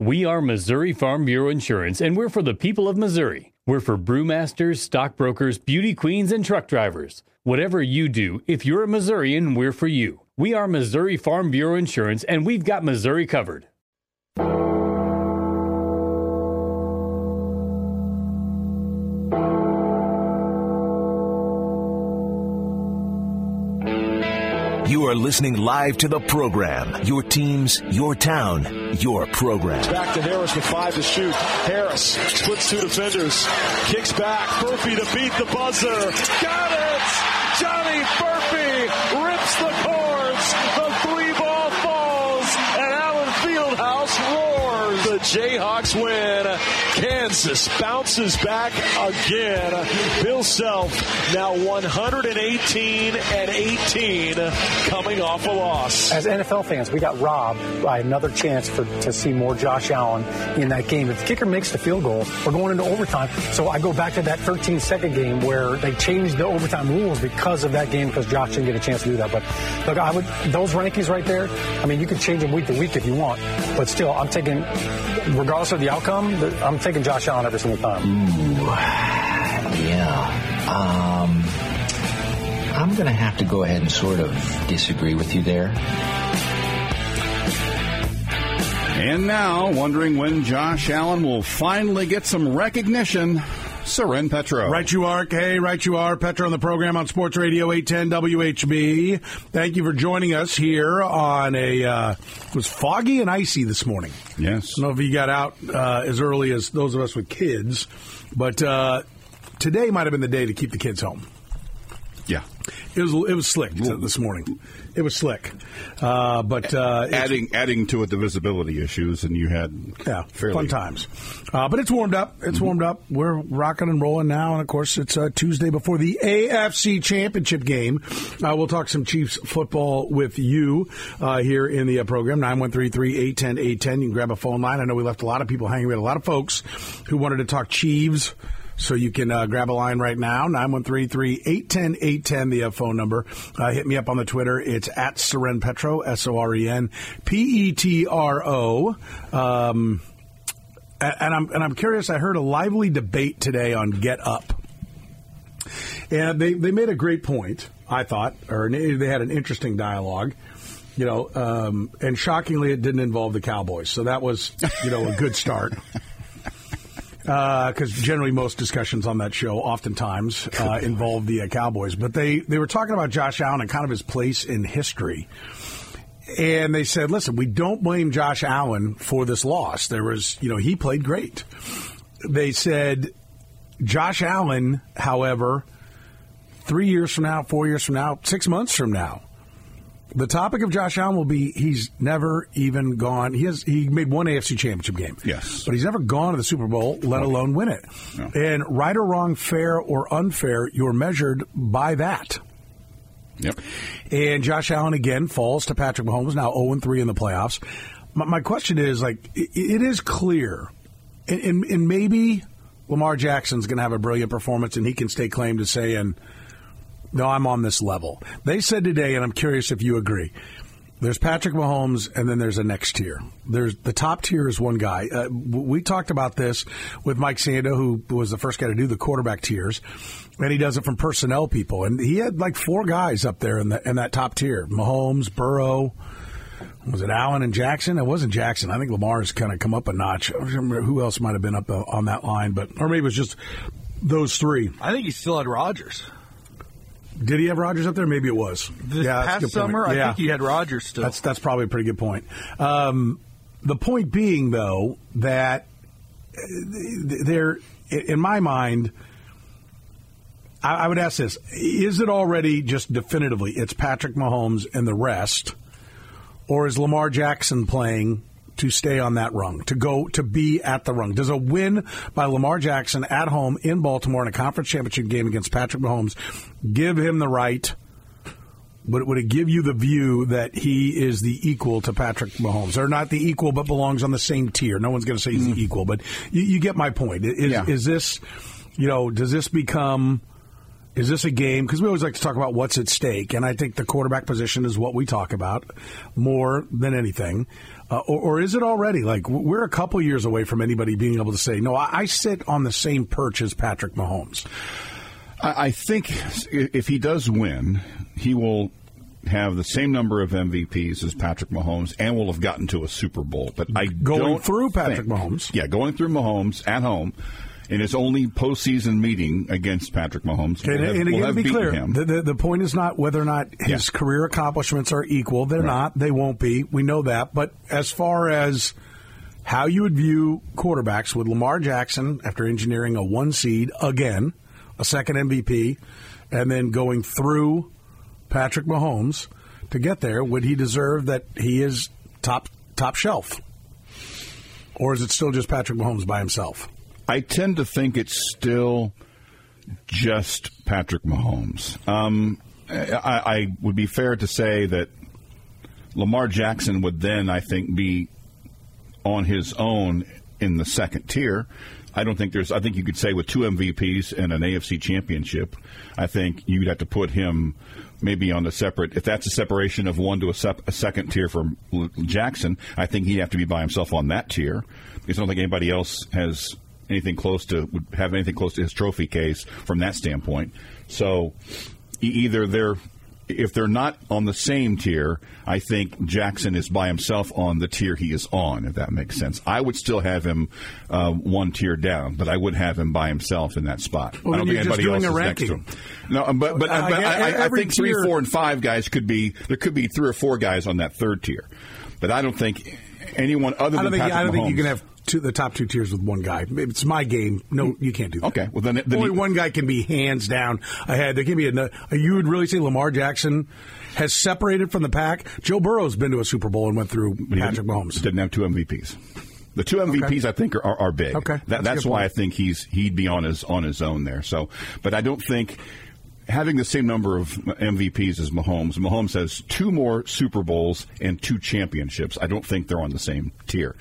We are Missouri Farm Bureau Insurance, and we're for the people of Missouri. We're for brewmasters, stockbrokers, beauty queens, and truck drivers. Whatever you do, if you're a Missourian, we're for you. We are Missouri Farm Bureau Insurance, and we've got Missouri covered. Are listening live to the program. Your teams, your town, your program. Back to Harris with five to shoot. Harris splits two defenders, kicks back. Furphy to beat the buzzer. Got it! Johnny Furphy rips the cords. The three ball falls, and Allen Fieldhouse roars. The Jayhawks win. Kansas bounces back again. Bill Self now 118 and 18 coming off a loss. As NFL fans, we got robbed by another chance for to see more Josh Allen in that game. If the kicker makes the field goal, we're going into overtime. So I go back to that 13 second game where they changed the overtime rules because of that game because Josh didn't get a chance to do that. But look, I would those rankings right there. I mean, you can change them week to week if you want, but still, I'm taking, regardless of the outcome, I'm taking Josh Allen every single time. Ooh, yeah. Um, I'm going to have to go ahead and sort of disagree with you there. And now, wondering when Josh Allen will finally get some recognition. Soren Petro. Right you are, Kay. Right you are. Petro on the program on Sports Radio 810 WHB. Thank you for joining us here on a, uh, it was foggy and icy this morning. Yes. I don't know if you got out uh, as early as those of us with kids, but uh, today might have been the day to keep the kids home. Yeah. It was it was slick this morning. It was slick, uh, but uh, adding adding to it the visibility issues, and you had yeah, fairly fun times. Uh, but it's warmed up. It's warmed up. We're rocking and rolling now, and of course, it's uh, Tuesday before the AFC Championship game. Uh, we'll talk some Chiefs football with you uh, here in the uh, program. 913-810-810. You can grab a phone line. I know we left a lot of people hanging. We had a lot of folks who wanted to talk Chiefs. So you can uh, grab a line right now, 913-810-810, the uh, phone number. Uh, hit me up on the Twitter. It's at Soren Petro, S-O-R-E-N, P-E-T-R-O. Um, and I'm, and I'm curious, I heard a lively debate today on Get Up. And they, they made a great point, I thought, or they had an interesting dialogue. You know, um, and shockingly, it didn't involve the Cowboys. So that was, you know, a good start because generally most discussions on that show oftentimes uh, involve the uh, Cowboys. But they, they were talking about Josh Allen and kind of his place in history. And they said, listen, we don't blame Josh Allen for this loss. There was, you know, he played great. They said, Josh Allen, however, three years from now, four years from now, six months from now, the topic of Josh Allen will be he's never even gone. He has he made one AFC Championship game. Yes. but he's never gone to the Super Bowl, let alone win it. No. And right or wrong, fair or unfair, you're measured by that. Yep. And Josh Allen again falls to Patrick Mahomes, now 0 3 in the playoffs. My, my question is like, it, it is clear, and, and, and maybe Lamar Jackson's going to have a brilliant performance and he can stay claim to saying, no, I'm on this level. They said today, and I'm curious if you agree. There's Patrick Mahomes, and then there's a next tier. There's the top tier is one guy. Uh, we talked about this with Mike Sando, who was the first guy to do the quarterback tiers, and he does it from personnel people. And he had like four guys up there in the in that top tier: Mahomes, Burrow. Was it Allen and Jackson? It wasn't Jackson. I think Lamar's kind of come up a notch. Who else might have been up uh, on that line, but or maybe it was just those three. I think he still had Rodgers. Did he have Rodgers up there? Maybe it was. This a past summer, I think he had Rodgers still. That's that's probably a pretty good point. Um, the point being, though, that uh, there, in my mind, I, I would ask this: Is it already just definitively it's Patrick Mahomes and the rest, or is Lamar Jackson playing? To stay on that rung, to go to be at the rung. Does a win by Lamar Jackson at home in Baltimore in a conference championship game against Patrick Mahomes give him the right But would it give you the view that he is the equal to Patrick Mahomes? Or not the equal, but belongs on the same tier? No one's going to say he's the mm. equal, but you, you get my point. Is, Yeah. is this, you know, does this become, is this a game? Because we always like to talk about what's at stake, and I think the quarterback position is what we talk about more than anything. Uh, or, or, is it already? Like, we're a couple years away from anybody being able to say, no, I, I sit on the same perch as Patrick Mahomes. I, I think if he does win, he will have the same number of MVPs as Patrick Mahomes and will have gotten to a Super Bowl. But I going through Patrick think, Mahomes. Yeah, going through Mahomes at home in his only postseason meeting against Patrick Mahomes. Okay, we'll have, and again, we'll to be clear, the, the, the, point is not whether or not his career accomplishments are equal. They're right. not. They won't be. We know that. But as far as how you would view quarterbacks with Lamar Jackson after engineering a one seed again, a second MVP, and then going through Patrick Mahomes to get there, would he deserve that he is top top shelf? Or is it still just Patrick Mahomes by himself? I tend to think it's still just Patrick Mahomes. Um, I, I, would be fair to say that Lamar Jackson would then, I think, be on his own in the second tier. I don't think there's. I think you could say with two MVPs and an AFC championship, I think you'd have to put him maybe on a separate. If that's a separation of one to a, sep, a second tier for Jackson, I think he'd have to be by himself on that tier because I don't think anybody else has anything close to would have anything close to his trophy case from that standpoint. So either they're if they're not on the same tier, I think Jackson is by himself on the tier he is on, if that makes sense. I would still have him uh, one tier down, but I would have him by himself in that spot. Well, I don't think anybody else is ranking. next to him. No, but but, uh, but I, I, I, think three, four, and five guys could be there. Could be three or four guys on that third tier, but I don't think anyone other than I don't think, Patrick I don't Mahomes, think you can have two, the top two tiers with one guy. It's my game. No, you can't do that. Okay, well then, then only you, one guy can be hands down ahead. There can be a. You would really say Lamar Jackson has separated from the pack. Joe Burrow's been to a Super Bowl and went through Patrick Mahomes. Didn't have two MVPs. The two MVPs, okay. I think, are, are, big. Okay, that, that's, that's why point. I think he's he'd be on his on his own there. So, but I don't think having the same number of MVPs as Mahomes, Mahomes has two more Super Bowls and two championships. I don't think they're on the same tier,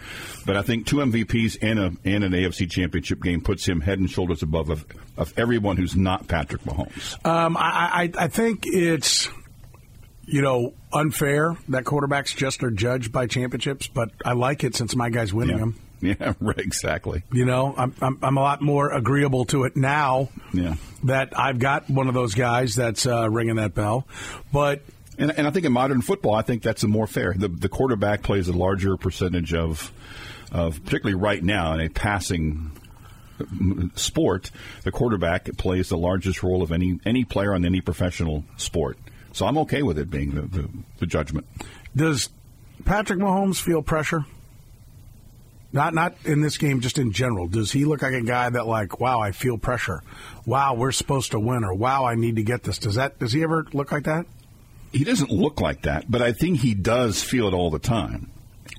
but I think two MVPs and a and an AFC Championship game puts him head and shoulders above of, of everyone who's not Patrick Mahomes. Um, I, I, I think it's you know unfair that quarterbacks just are judged by championships, but I like it since my guy's winning yeah. them. Yeah, right, exactly. You know, I'm, I'm, I'm a lot more agreeable to it now yeah. that I've got one of those guys that's uh, ringing that bell. But and, and I think in modern football, I think that's a more fair. The, the quarterback plays a larger percentage of, of particularly right now in a passing sport. The quarterback plays the largest role of any any player on any professional sport. So I'm okay with it being the, the, the judgment. Does Patrick Mahomes feel pressure? Not not in this game, just in general. Does he look like a guy that like, wow, I feel pressure. Wow, we're supposed to win, or wow, I need to get this. Does that does he ever look like that? He doesn't look like that, but I think he does feel it all the time.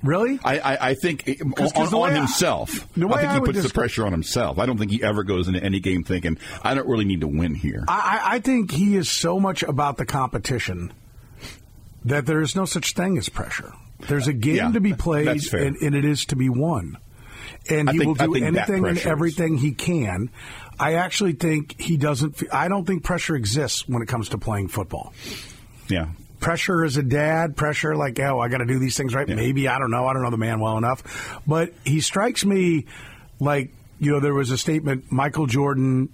Really? I, I, I think Cause, cause on, on I, himself. I think he puts the pressure on himself. I don't think he ever goes into any game thinking, I don't really need to win here. I, I think he is so much about the competition that there is no such thing as pressure. There's a game yeah, to be played, and, and, it is to be won. And he think, will do anything and everything is. he can. I actually think he doesn't. I don't think pressure exists when it comes to playing football. Yeah. Pressure as a dad, pressure like, oh, I got to do these things right. Yeah. Maybe I don't know. I don't know the man well enough, but he strikes me like you know there was a statement Michael Jordan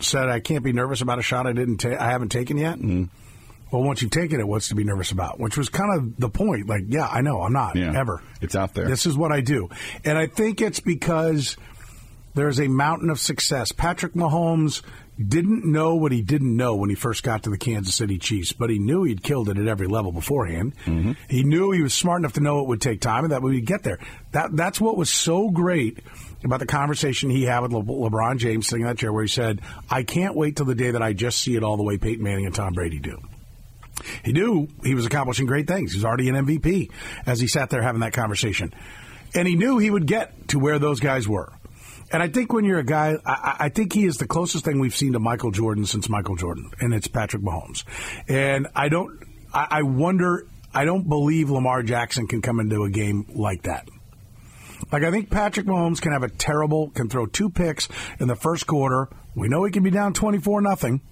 said, "I can't be nervous about a shot I didn't. Ta- I haven't taken yet." Mm well, once you've taken it, what's to be nervous about? Which was kind of the point. Like, yeah, I know, I'm not yeah, ever. It's out there. This is what I do, and I think it's because there's a mountain of success. Patrick Mahomes didn't know what he didn't know when he first got to the Kansas City Chiefs, but he knew he'd killed it at every level beforehand. Mm-hmm. He knew he was smart enough to know it would take time and that we would get there. That that's what was so great about the conversation he had with Le- LeBron James sitting in that chair where he said, "I can't wait till the day that I just see it all the way Peyton Manning and Tom Brady do." He knew he was accomplishing great things. He was already an MVP as he sat there having that conversation. And he knew he would get to where those guys were. And I think when you're a guy, I, I, think he is the closest thing we've seen to Michael Jordan since Michael Jordan, and it's Patrick Mahomes. And I don't, I, I wonder, I don't believe Lamar Jackson can come into a game like that. Like I think Patrick Mahomes can have a terrible, can throw two picks in the first quarter. We know he can be down twenty four nothing.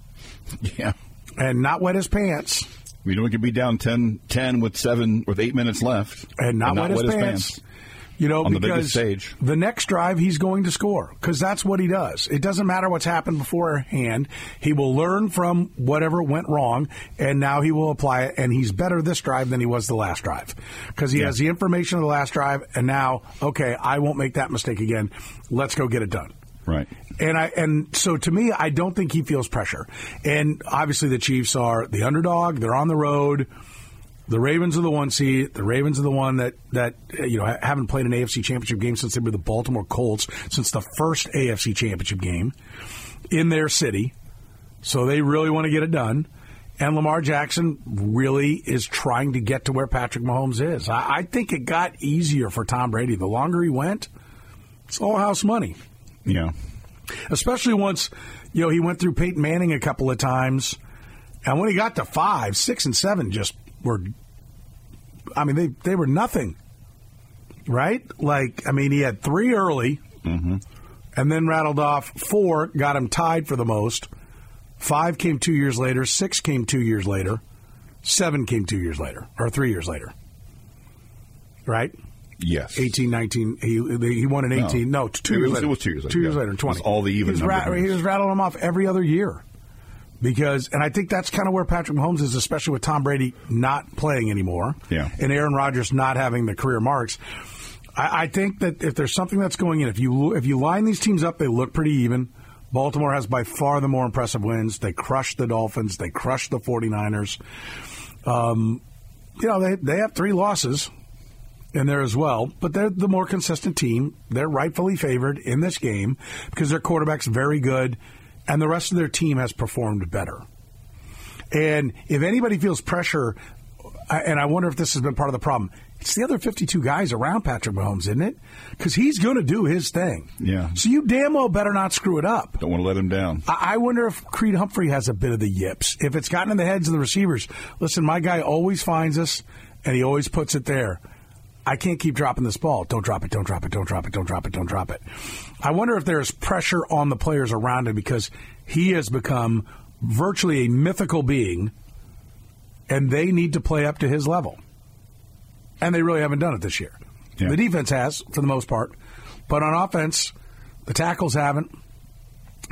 Yeah, and not wet his pants You know, we could be down 10, 10 with seven with eight minutes left, and not, wet, his, his pants. pants. You know, the because stage. the next drive he's going to score because that's what he does. It doesn't matter what's happened beforehand. He will learn from whatever went wrong, and now he will apply it. And he's better this drive than he was the last drive because he Yeah. has the information of the last drive, and now okay, I won't make that mistake again. Let's go get it done. Right. And I and so to me, I don't think he feels pressure. And obviously, the Chiefs are the underdog. They're on the road. The Ravens are the one seed. The Ravens are the one that that you know haven't played an AFC Championship game since they were the Baltimore Colts since the first AFC Championship game in their city. So they really want to get it done. And Lamar Jackson really is trying to get to where Patrick Mahomes is. I, I think it got easier for Tom Brady. The longer he went, it's all house money Yeah. especially once you know he went through Peyton Manning a couple of times, and when he got to five, six, and seven, just were. I mean, they they were nothing, right? Like, I mean, he had three early, mm-hmm. and then rattled off four, got him tied for the most. Five came two years later. Six came two years later. Seven came two years later, or three years later. Right? Yes. 18, 19. He he won in 18. No, two It years was- later. it was two years later, Two years yeah. later, It 20. was all the even He was, number he was rattling them off every other year. Because, and I think that's kind of where Patrick Mahomes is, especially with Tom Brady not playing anymore. Yeah. And Aaron Rodgers not having the career marks. I, I think that if there's something that's going in, if you if you line these teams up, they look pretty even. Baltimore has by far the more impressive wins. They crushed the Dolphins. They crushed the 49ers. Um, you know, they, they have three losses in there as well, but they're the more consistent team. They're rightfully favored in this game because their quarterback's very good and the rest of their team has performed better. And if anybody feels pressure, and I wonder if this has been part of the problem, it's the other 52 guys around Patrick Mahomes, isn't it? Because he's going to do his thing. Yeah. So you damn well better not screw it up. Don't want to let him down. I I wonder if Creed Humphrey has a bit of the yips. If it's gotten in the heads of the receivers, listen, my guy always finds us and he always puts it there. I can't keep dropping this ball. Don't drop it, don't drop it, don't drop it, don't drop it, don't drop it. I wonder if there's pressure on the players around him because he has become virtually a mythical being and they need to play up to his level. And they really haven't done it this year. Yeah. The defense has, for the most part. But on offense, the tackles haven't.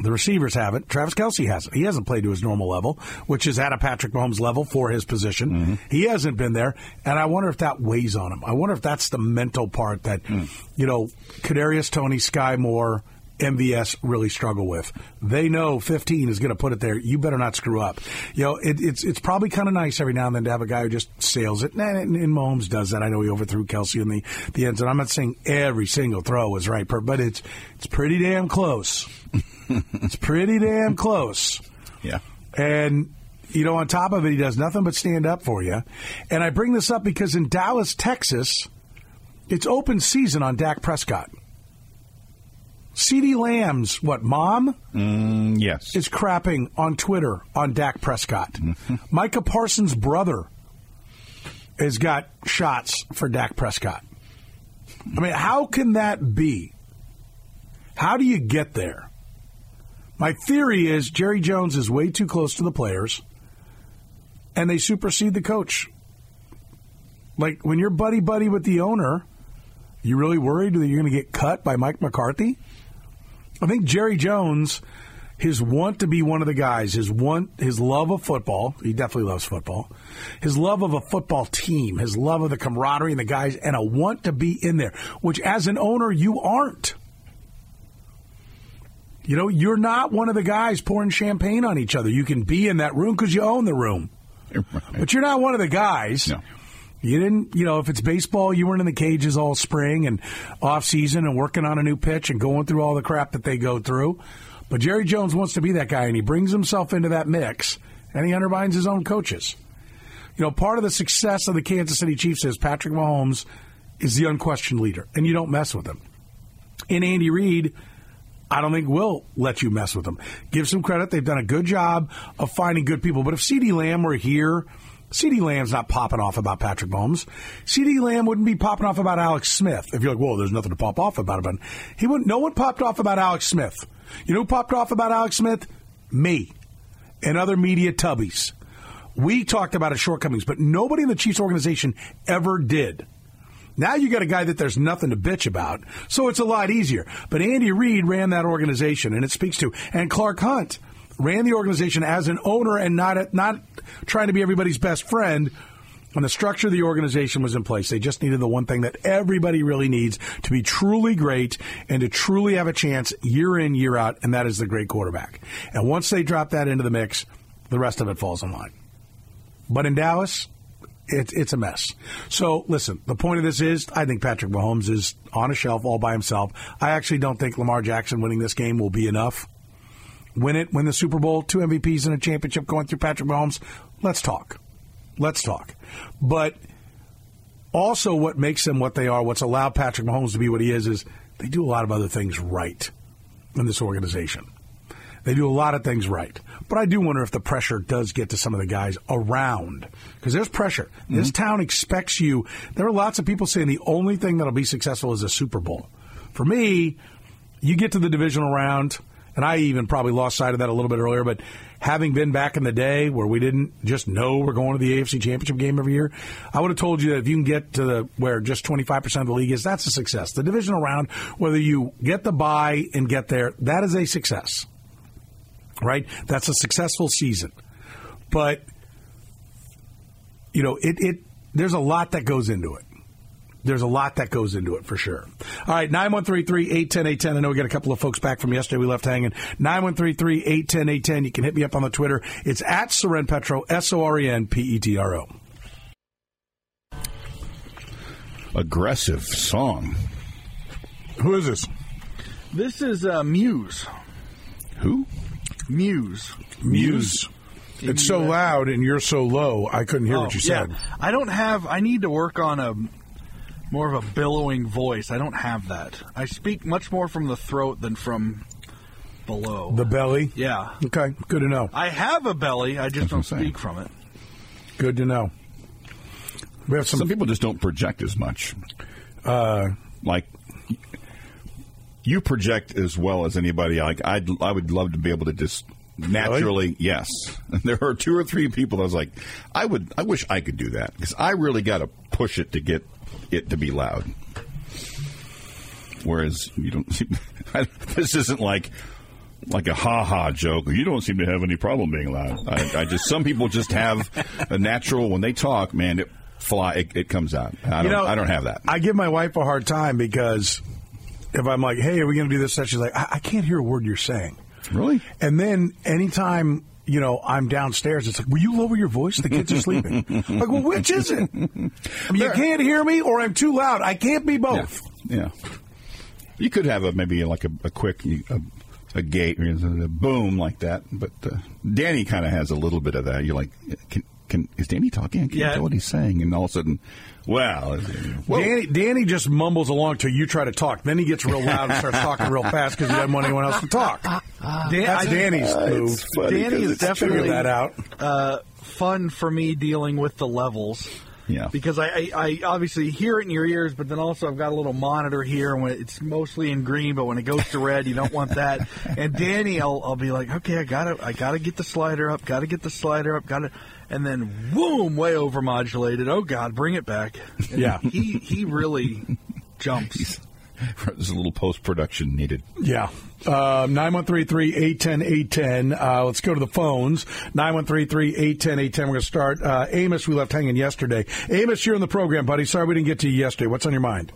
The receivers haven't. Travis Kelce hasn't. He hasn't played to his normal level, which is at a Patrick Mahomes level for his position. Mm-hmm. He hasn't been there, and I wonder if that weighs on him. I wonder if that's the mental part that, hmm. you know, Kadarius Toney, Sky Moore, MVS really struggle with. They know 15 is going to put it there. You better not screw up. You know, it, it's it's probably kind of nice every now and then to have a guy who just sails it. And, and, and Mahomes does that. I know he overthrew Kelce in the the end zone. I'm not saying every single throw was right, but it's it's pretty damn close. it's pretty damn close. Yeah. And you know, on top of it, he does nothing but stand up for you. And I bring this up because in Dallas, Texas, it's open season on Dak Prescott. CeeDee Lamb's what mom Mm, yes. is crapping on Twitter on Dak Prescott. Mm-hmm. Micah Parsons' brother has got shots for Dak Prescott. I mean, how can that be? How do you get there? My theory is Jerry Jones is way too close to the players and they supersede the coach. Like when you're buddy buddy with the owner, you really worried that you're going to get cut by Mike McCarthy? I think Jerry Jones, his want to be one of the guys, his want, his love of football, he definitely loves football, his love of a football team, his love of the camaraderie and the guys, and a want to be in there, which as an owner you aren't. You know, you're not one of the guys pouring champagne on each other. You can be in that room because you own the room, but you're not one of the guys. No. You didn't, you know, if it's baseball, you weren't in the cages all spring and off season and working on a new pitch and going through all the crap that they go through. But Jerry Jones wants to be that guy and he brings himself into that mix and he undermines his own coaches. You know, part of the success of the Kansas City Chiefs is Patrick Mahomes is the unquestioned leader and you don't mess with him. And Andy Reid, I don't think will let you mess with them. Give some credit. They've done a good job of finding good people. But if CeeDee Lamb were here, CeeDee Lamb's not popping off about Patrick Mahomes. CeeDee Lamb wouldn't be popping off about Alex Smith. If you're like, whoa, there's nothing to pop off about him. He wouldn't, no one popped off about Alex Smith. You know who popped off about Alex Smith? Me. And other media tubbies. We talked about his shortcomings, but nobody in the Chiefs organization ever did. Now you got a guy that there's nothing to bitch about, so it's a lot easier. But Andy Reid ran that organization, and it speaks to. And Clark Hunt ran the organization as an owner and not not trying to be everybody's best friend. When the structure of the organization was in place, they just needed the one thing that everybody really needs to be truly great and to truly have a chance year in, year out, and that is the great quarterback. And once they drop that into the mix, the rest of it falls in line. But in Dallas, it, it's a mess. So listen, the point of this is I think Patrick Mahomes is on a shelf all by himself. I actually don't think Lamar Jackson winning this game will be enough. Win it, win the Super Bowl, two MVPs and a championship going through Patrick Mahomes. Let's talk. Let's talk. But also, what makes them what they are, what's allowed Patrick Mahomes to be what he is, is they do a lot of other things right in this organization. They do a lot of things right. But I do wonder if the pressure does get to some of the guys around. Because there's pressure. Mm-hmm. This town expects you. There are lots of people saying the only thing that'll be successful is a Super Bowl. For me, you get to the divisional round and I even probably lost sight of that a little bit earlier, but having been back in the day where we didn't just know we're going to the AFC Championship game every year, I would have told you that if you can get to the where just 25% of the league is, that's a success. The divisional round, whether you get the bye and get there, that is a success. Right? That's a successful season. But you know, it, it there's a lot that goes into it there's a lot that goes into it for sure. All right, 913-810-810. I know we got a couple of folks back from yesterday we left hanging. 913-810-810. You can hit me up on the Twitter. It's at Soren Petro, S-O-R-E-N-P-E-T-R-O. Aggressive song. Who is this? This is uh, Muse. Who? Muse. Muse. It's so loud and you're so low. I couldn't hear oh, what you said. Yeah. I don't have. I need to work on a more of a billowing voice. I don't have that. I speak much more from the throat than from below. The belly? Yeah. Okay, good to know. I have a belly, I just don't speak from it. Good to know. We have some, some people just don't project as much. Uh, like you project as well as anybody. Like I, I would love to be able to just naturally, really? yes. there are two or three people. I was like, I would, I wish I could do that because I really got to push it to get it to be loud. Whereas you don't. Seem, this isn't like like a ha ha joke. You don't seem to have any problem being loud. I, I just some people just have a natural when they talk. Man, it fly it, it comes out. I don't. You know, I don't have that. I give my wife a hard time because if I'm like, "Hey, are we going to do this?" She's like, I-, "I can't hear a word you're saying." Really? And then anytime you know, I'm downstairs. It's like, will you lower your voice? The kids are sleeping. like, well, which is it? I mean, you can't hear me or I'm too loud. I can't be both. Yeah. yeah. You could have a maybe like a, a quick a, a gate, a boom like that. But uh, Danny kind of has a little bit of that. You're like, can, can is Danny talking? I can't yeah. tell what he's saying. And all of a sudden, well, well, Danny, Danny just mumbles along till you try to talk. Then he gets real loud and starts talking real fast because he doesn't want anyone else to talk. Dan, That's Danny's uh, move. Danny is definitely that out. Uh, fun for me dealing with the levels. Yeah. Because I, I, I, obviously hear it in your ears, but then also I've got a little monitor here, and when it's mostly in green, but when it goes to red, you don't want that. and Danny, I'll, I'll be like, okay, I gotta I gotta get the slider up, gotta get the slider up, gotta and then boom, way overmodulated. Oh God, bring it back. And yeah, he he really jumps. There's a little post production needed. Yeah. Uh, 913-810-810. Uh, let's go to the phones. 913-810-810. We're going to start. Uh, Amos, we left hanging yesterday. Amos, you're in the program, buddy. Sorry we didn't get to you yesterday. What's on your mind?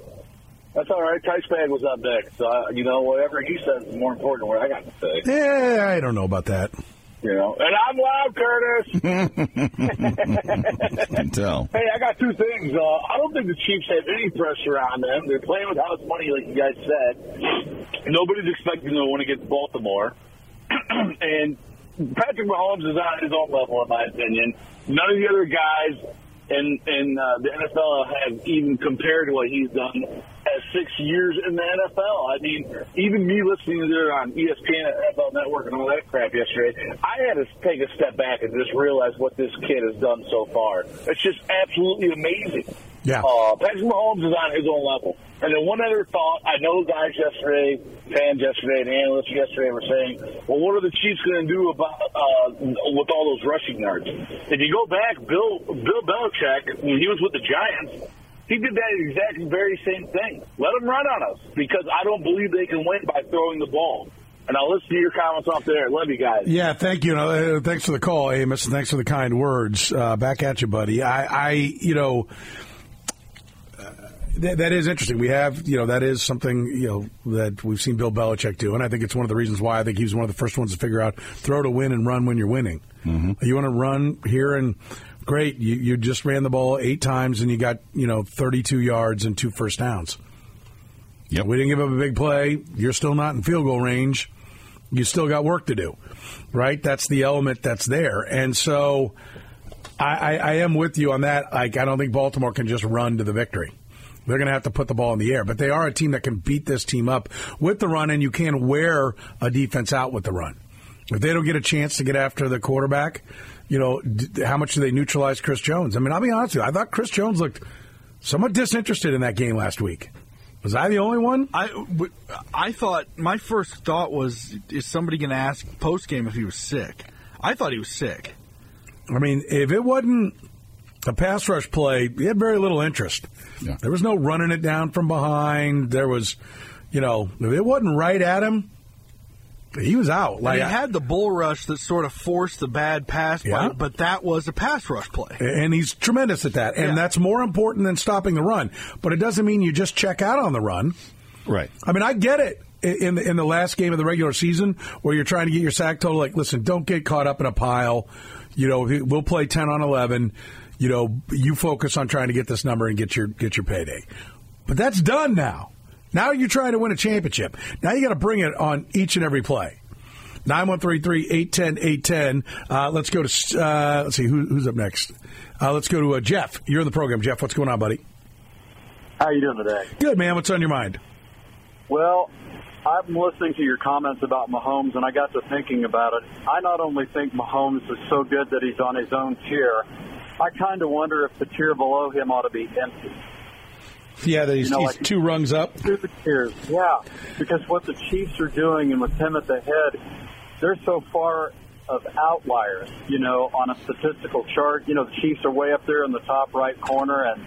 That's all right. Tice Bag was up next. So, uh, you know, whatever he says is more important than what I got to say. Yeah, I don't know about that. You know, and I'm loud, Curtis. can tell. Hey, I got two things. Uh, I don't think the Chiefs have any pressure on them. They're playing with house money, like you guys said. Nobody's expecting them to win against Baltimore. and Patrick Mahomes is on his own level, in my opinion. None of the other guys in in uh, the NFL have even compared what he's done as six years in the NFL. I mean, even me listening to it on ESPN, NFL Network, and all that crap yesterday, I had to take a step back and just realize what this kid has done so far. It's just absolutely amazing. Yeah. Uh, Patrick Mahomes is on his own level. And then one other thought, I know guys yesterday, fans yesterday, and analysts yesterday were saying, well, what are the Chiefs going to do about uh, with all those rushing yards? If you go back, Bill Bill Belichick, when he was with the Giants, he did that exact very same thing. Let them run on us because I don't believe they can win by throwing the ball. And I'll listen to your comments off there. Love you guys. Yeah, thank you. Uh, thanks for the call, Amos, and thanks for the kind words. Uh, back at you, buddy. I, I you know, that, that is interesting. We have, you know, that is something, you know, that we've seen Bill Belichick do, and I think it's one of the reasons why I think he was one of the first ones to figure out throw to win and run when you're winning. Mm-hmm. You want to run here and great. You, you just ran the ball eight times and you got, you know, 32 yards and two first downs. Yep. We didn't give up a big play. You're still not in field goal range. You still got work to do, right? That's the element that's there. And so I, I, I am with you on that. Like, I don't think Baltimore can just run to the victory. They're going to have to put the ball in the air, but they are a team that can beat this team up with the run, and you can wear a defense out with the run. If they don't get a chance to get after the quarterback, you know, d- how much do they neutralize Chris Jones? I mean, I'll be honest with you. I thought Chris Jones looked somewhat disinterested in that game last week. Was I the only one? I, I thought my first thought was, is somebody going to ask post game if he was sick? I thought he was sick. I mean, if it wasn't a pass rush play, he had very little interest. Yeah. There was no running it down from behind. There was, you know, if it wasn't right at him, he was out. Like Like he had the bull rush that sort of forced the bad pass, play, Yeah. but that was a pass rush play. and he's tremendous at that. And Yeah. that's more important than stopping the run. But it doesn't mean you just check out on the run. Right. I mean, I get it in the, in the last game of the regular season where you're trying to get your sack total. Like, listen, don't get caught up in a pile. You know, we'll play ten on eleven. You know, you focus on trying to get this number and get your get your payday. But that's done now. Now you're trying to win a championship. Now you got to bring it on each and every play. 913-810-810. Uh, let's go to, uh, let's see, who, who's up next? Uh, let's go to uh, Jeff. You're in the program. Jeff, what's going on, buddy? How you doing today? Good, man. What's on your mind? Well, I'm listening to your comments about Mahomes, and I got to thinking about it. I not only think Mahomes is so good that he's on his own tier, I kind of wonder if the tier below him ought to be empty. Yeah, that he's, You know, he's like- two rungs up. Stupid tiers, yeah. Because what the Chiefs are doing, and with him at the head, they're so far of outliers. You know, on a statistical chart, you know the Chiefs are way up there in the top right corner, and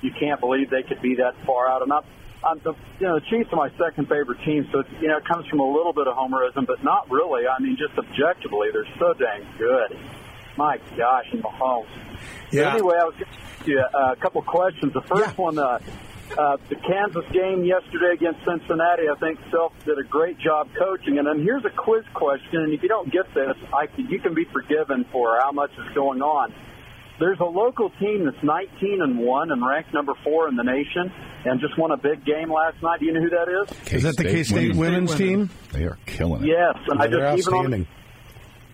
you can't believe they could be that far out. And I'm, I'm the, you know, the Chiefs are my second favorite team, so it's, you know, it comes from a little bit of homerism, but not really. I mean, just objectively, they're so dang good. My gosh, and Mahomes. Yeah. Anyway, I was going to ask you uh, a couple questions. The first one, uh, uh, the Kansas game yesterday against Cincinnati, I think Self did a great job coaching. And then here's a quiz question, and if you don't get this, I, can- you can be forgiven for how much is going on. There's a local team that's 19 and one and ranked number four in the nation, and just won a big game last night. Do you know who that is? Is that the K State women's team? They are killing it. Yes, and I They're just even on outstanding.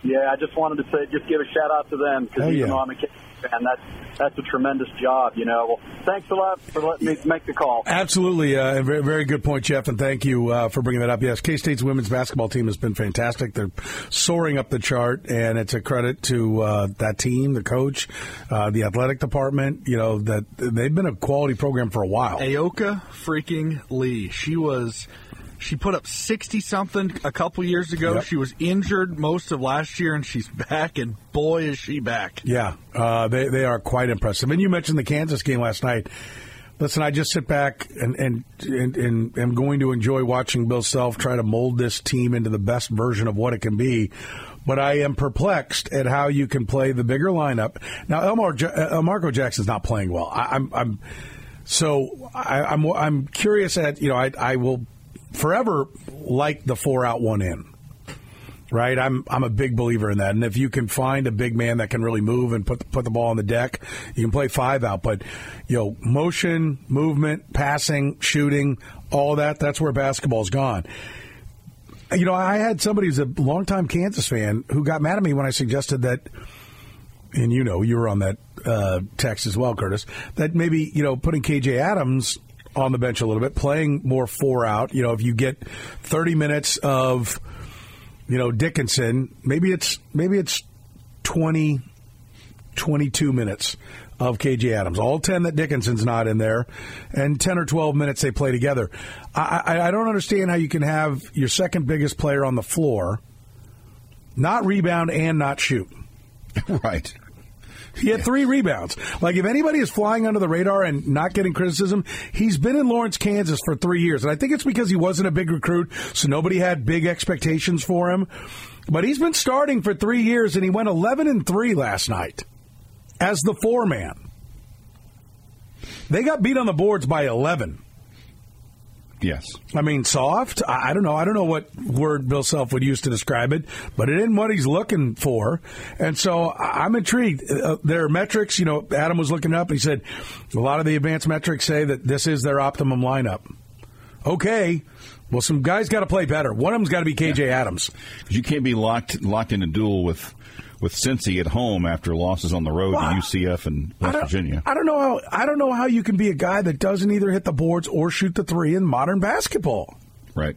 Yeah, I just wanted to say, just give a shout out to them because Oh, even yeah. though I'm a Kansas fan, that's that's a tremendous job. You know. Well, thanks a lot for letting me make the call. Absolutely, uh, very, very good point, Jeff, and thank you uh, for bringing that up. Yes, K State's women's basketball team has been fantastic. They're soaring up the chart, and it's a credit to uh, that team, the coach, uh, the athletic department. You know that they've been a quality program for a while. Ayoka freaking Lee. She was. She put up 60 something a couple years ago. Yep. She was injured most of last year, and she's back, and boy, is she back. Yeah, uh, they they are quite impressive. And you mentioned the Kansas game last night. Listen, I just sit back and and and, and am going to enjoy watching Bill Self try to mold this team into the best version of what it can be. But I am perplexed at how you can play the bigger lineup. Now, Elmar Ja- uh, Marco Jackson's not playing well. I, I'm I'm so I, I'm I'm curious at you know I I will forever like the four out one in right? I'm I'm a big believer in that. And if you can find a big man that can really move and put the, put the ball on the deck, you can play five out. But you know, motion, movement, passing, shooting, all that that's where basketball's gone. You know, I had somebody who's a longtime Kansas fan who got mad at me when I suggested that. And you know, you were on that uh, text as well, Curtis. That maybe you know putting KJ Adams on the bench a little bit, playing more four out. You know, if you get 30 minutes of you know Dickinson maybe it's maybe it's 20 22 minutes of KJ Adams. All 10 that Dickinson's not in there, and 10 or 12 minutes they play together. I, I, I don't understand how you can have your second biggest player on the floor not rebound and not shoot. right. He had three rebounds. Like, if anybody is flying under the radar and not getting criticism, he's been in Lawrence, Kansas for three years. And I think it's because he wasn't a big recruit, so nobody had big expectations for him. But he's been starting for three years, and he went 11 and 3 last night as the four man. They got beat on the boards by 11. Yes. I mean, soft. I, I don't know. I don't know what word Bill Self would use to describe it, but it isn't what he's looking for. And so I- I'm intrigued. Uh, their metrics, you know, Adam was looking up. He said a lot of the advanced metrics say that this is their optimum lineup. Okay. Well, some guys got to play better. One of them's got to be KJ Adams. Because You can't be locked locked in a duel with with Cincy at home after losses on the road Well, to UCF and West don't, Virginia. I don't know how I don't know how you can be a guy that doesn't either hit the boards or shoot the three in modern basketball. Right.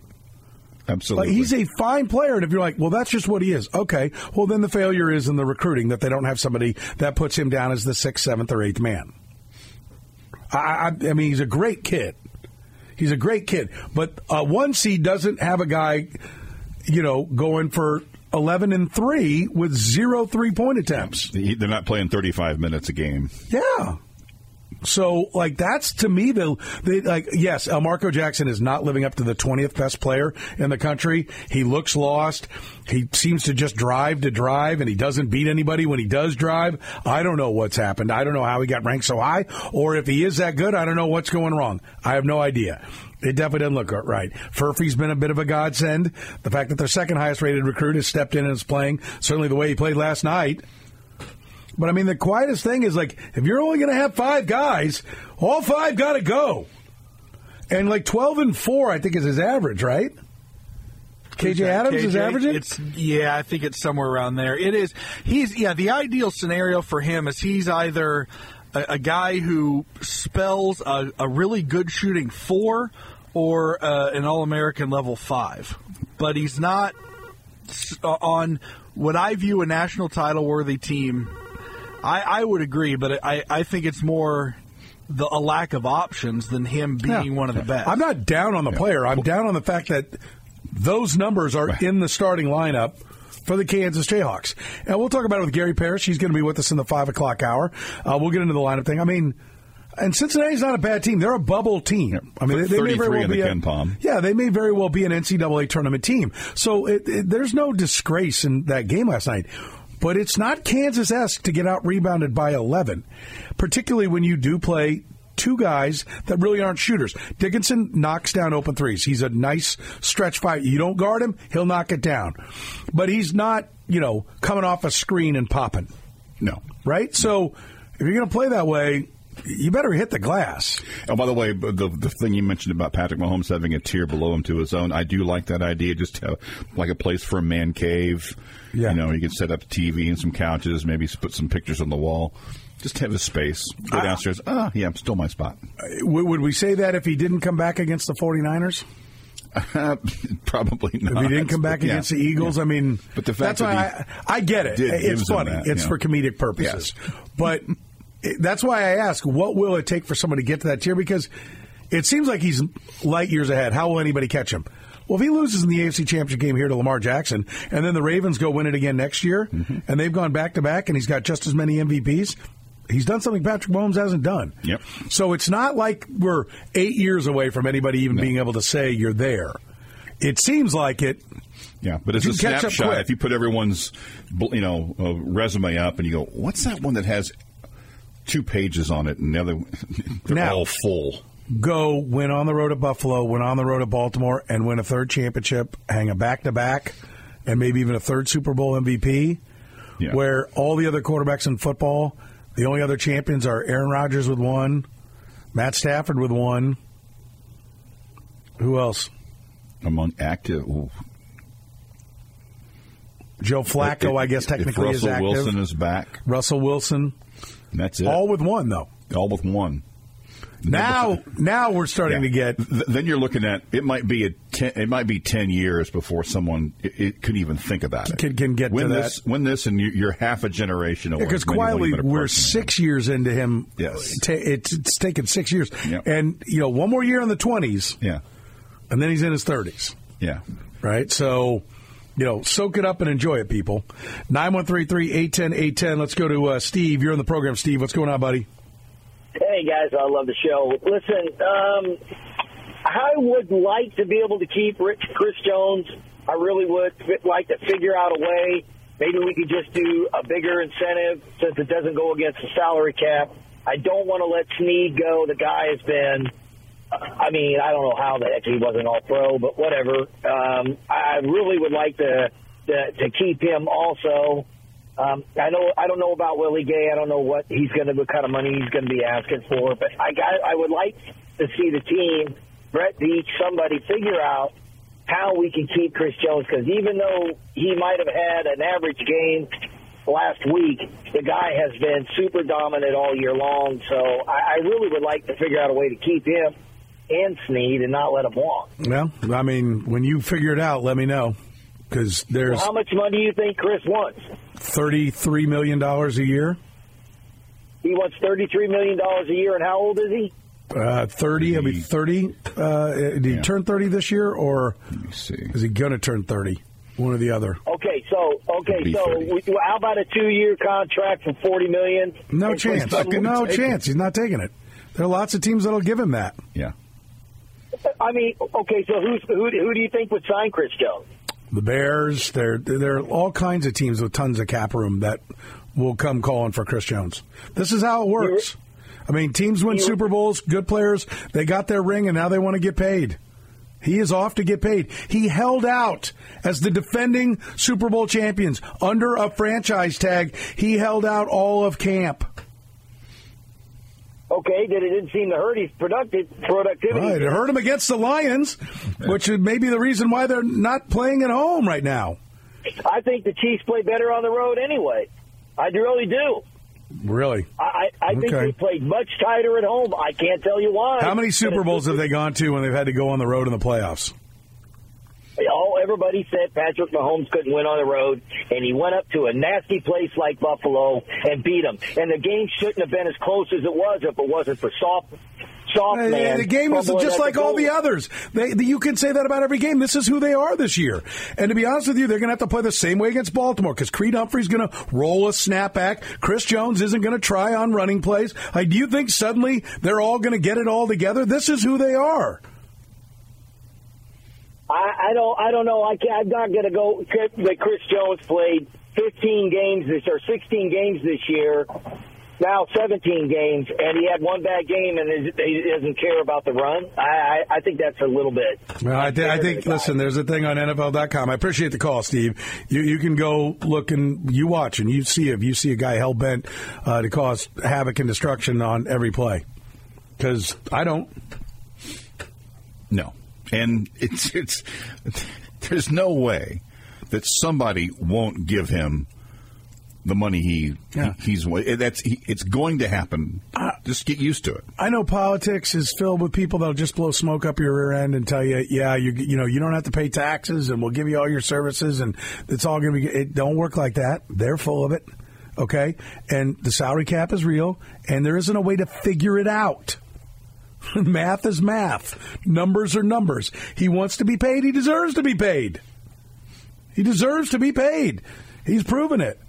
Absolutely. Like he's a fine player, and if you're like, well, that's just what he is. Okay, well then the failure is in the recruiting that they don't have somebody that puts him down as the sixth, seventh, or eighth man. I, I, I mean, he's a great kid. He's a great kid, but uh, one seed doesn't have a guy, you know, going for eleven and three with zero three point attempts. They're not playing 35 minutes a game. Yeah. So, like, that's to me the, the like. Yes, Elmarko Jackson is not living up to the twentieth best player in the country. He looks lost. He seems to just drive to drive, and he doesn't beat anybody when he does drive. I don't know what's happened. I don't know how he got ranked so high, or if he is that good. I don't know what's going wrong. I have no idea. It definitely doesn't look right. Furphy's been a bit of a godsend. The fact that their second highest rated recruit has stepped in and is playing certainly the way he played last night. But I mean, the quietest thing is like, if you're only going to have five guys, all five got to go. And like 12 and 4, I think, is his average, right? KJ Adams is averaging? It's yeah, I think it's somewhere around there. It is. He's yeah. The ideal scenario for him is he's either a, a guy who spells a, a really good shooting four or uh, an All American level five, but he's not on what I view a national title worthy team. I, I would agree, but I, I think it's more the a lack of options than him being Yeah. one of the best. I'm not down on the player. I'm down on the fact that those numbers are in the starting lineup for the Kansas Jayhawks. And we'll talk about it with Gary Parrish. He's going to be with us in the 5 o'clock hour. Uh, we'll get into the lineup thing. I mean, and Cincinnati's not a bad team. They're a bubble team. I mean, they, they may very well be a, Palm. Yeah, they may very well be an NCAA tournament team. So it, it, there's no disgrace in that game last night. But it's not Kansas esque to get out rebounded by 11, particularly when you do play two guys that really aren't shooters. Dickinson knocks down open threes. He's a nice stretch five. You don't guard him, he'll knock it down. But he's not, you know, coming off a screen and popping. No. Right? So if you're going to play that way, you better hit the glass. Oh, by the way, the the thing you mentioned about Patrick Mahomes having a tier below him to his own, I do like that idea. Just have like a place for a man cave. Yeah. You know, you can set up a TV and some couches, maybe put some pictures on the wall. Just have a space. Go downstairs. Ah, yeah, I'm still my spot. Would would we say that if he didn't come back against the 49ers? Probably not. If he didn't come back Yeah. against the Eagles, I mean, But the fact that's why that I, I get it. It's funny. that, it's yeah. for comedic purposes. But it- that's why I ask, what will it take for someone to get to that tier? Because it seems like he's light years ahead. How will anybody catch him? Well, if he loses in the AFC Championship game here to Lamar Jackson, and then the Ravens go win it again next year, Mm-hmm. and they've gone back to back, and he's got just as many MVPs, he's done something Patrick Mahomes hasn't done. Yep. So it's not like we're eight years away from anybody even being able to say you're there. It seems like it. Yeah, but it's a can catch up snapshot. If you put everyone's, you know, uh, resume up and you go, "What's that one that has two pages on it and the other they're Now- all full?" go win on the road to Buffalo, win on the road to Baltimore, and win a third championship, hang a back to back, and maybe even a third Super Bowl MVP. Yeah. Where all the other quarterbacks in football, the only other champions are Aaron Rodgers with one, Matt Stafford with one. Who else? Among active, ooh. Joe Flacco, I guess technically is Russell. Wilson is back. Russell Wilson, That's it. all with one though. all with one. Now, now we're starting to get. Then you're looking at it might be a ten, it might be ten years before someone it, it could even think about it. Can, can get win to this, that. win this, and you- you're half a generation away. Because quietly, we're six years into him. Yes. Ta- it's, it's taken six years. And, you know, one more year in the 20s, Yeah, and then he's in his 30s. yeah. right? So, you know, soak it up and enjoy it, people. 913-810-810. Let's go to uh, Steve. You're on the program, Steve. What's going on, buddy? Hey guys, I love the show. Listen, um, I would like to be able to keep Rich Chris Jones. I really would like to figure out a way. Maybe we could just do a bigger incentive since it doesn't go against the salary cap. I don't want to let Sneed go. The guy has been. I mean, I don't know how the heck he wasn't all pro, but whatever. Um, I really would like to to, to keep him also. Um, I know I don't know about Willie Gay. I don't know what he's going to, what kind of money he's going to be asking for. But I got, I would like to see the team, Brett Veach, somebody figure out how we can keep Chris Jones because even though he might have had an average game last week, the guy has been super dominant all year long. So I, I really would like to figure out a way to keep him and Sneed and not let him walk. Well, I mean, when you figure it out, let me know. Because there's How much money do you think Chris wants? $33 million a year. He wants thirty-three million dollars a year, and how old is he? Uh, 30, he'll be 30. Uh, did he turn 30 this year, or is he going to turn 30? One or the other. Okay, so okay, so 30. we, how about a two-year contract for forty million? No And chance. Chris No chance. He's not taking it. There are lots of teams that'll give him that. Yeah. I mean, okay, so who's who? Who do you think would sign Chris Jones? The Bears, there there are all kinds of teams with tons of cap room that will come calling for Chris Jones. This is how it works. I mean, teams win Super Bowls, good players, they got their ring and now they want to get paid. He is off to get paid. He held out as the defending Super Bowl champions under a franchise tag. He held out all of camp. Okay, that it didn't seem to hurt his productive productivity. Right, it hurt him against the Lions, which may be the reason why they're not playing at home right now. I think the Chiefs play better on the road anyway. I really do. Really? I I, think Okay. they played much tighter at home. I can't tell you why. How many Super Bowls have they gone to when they've had to go on the road in the playoffs? Everybody said Patrick Mahomes couldn't win on the road, and he went up to a nasty place like Buffalo and beat them. And the game shouldn't have been as close as it was if it wasn't for soft, soft man. the game is just like all the others. They, the, you can say that about every game. This is who they are this year. And to be honest with you, they're going to have to play the same way against Baltimore because Creed Humphrey's going to roll a snapback. Chris Jones isn't going to try on running plays. Like, do you think suddenly they're all going to get it all together? This is who they are. I, I don't. I don't know. I can't, I'm not going to go. That Chris Jones played 15 games this or 16 games this year. Now 17 games, and he had one bad game, and he doesn't care about the run. I, I, I think that's a little bit. Well, I, th- I think, listen, there's a thing on NFL.com. I appreciate the call, Steve. You, you can go look and you watch and you see if you see a guy hell bent uh, to cause havoc and destruction on every play. Because I don't. No, and it's it's there's no way that somebody won't give him the money he, Yeah. he he's eh, that's he, it's going to happen. Just get used to it. I know politics is filled with people that'll just blow smoke up your rear end and tell you, yeah, you you know, you don't have to pay taxes and we'll give you all your services and it's all going to be. It don't work like that. They're full of it. Okay, and the salary cap is real, and there isn't a way to figure it out. math is math. Numbers are numbers. He wants to be paid. He deserves to be paid. He deserves to be paid. He's proven it.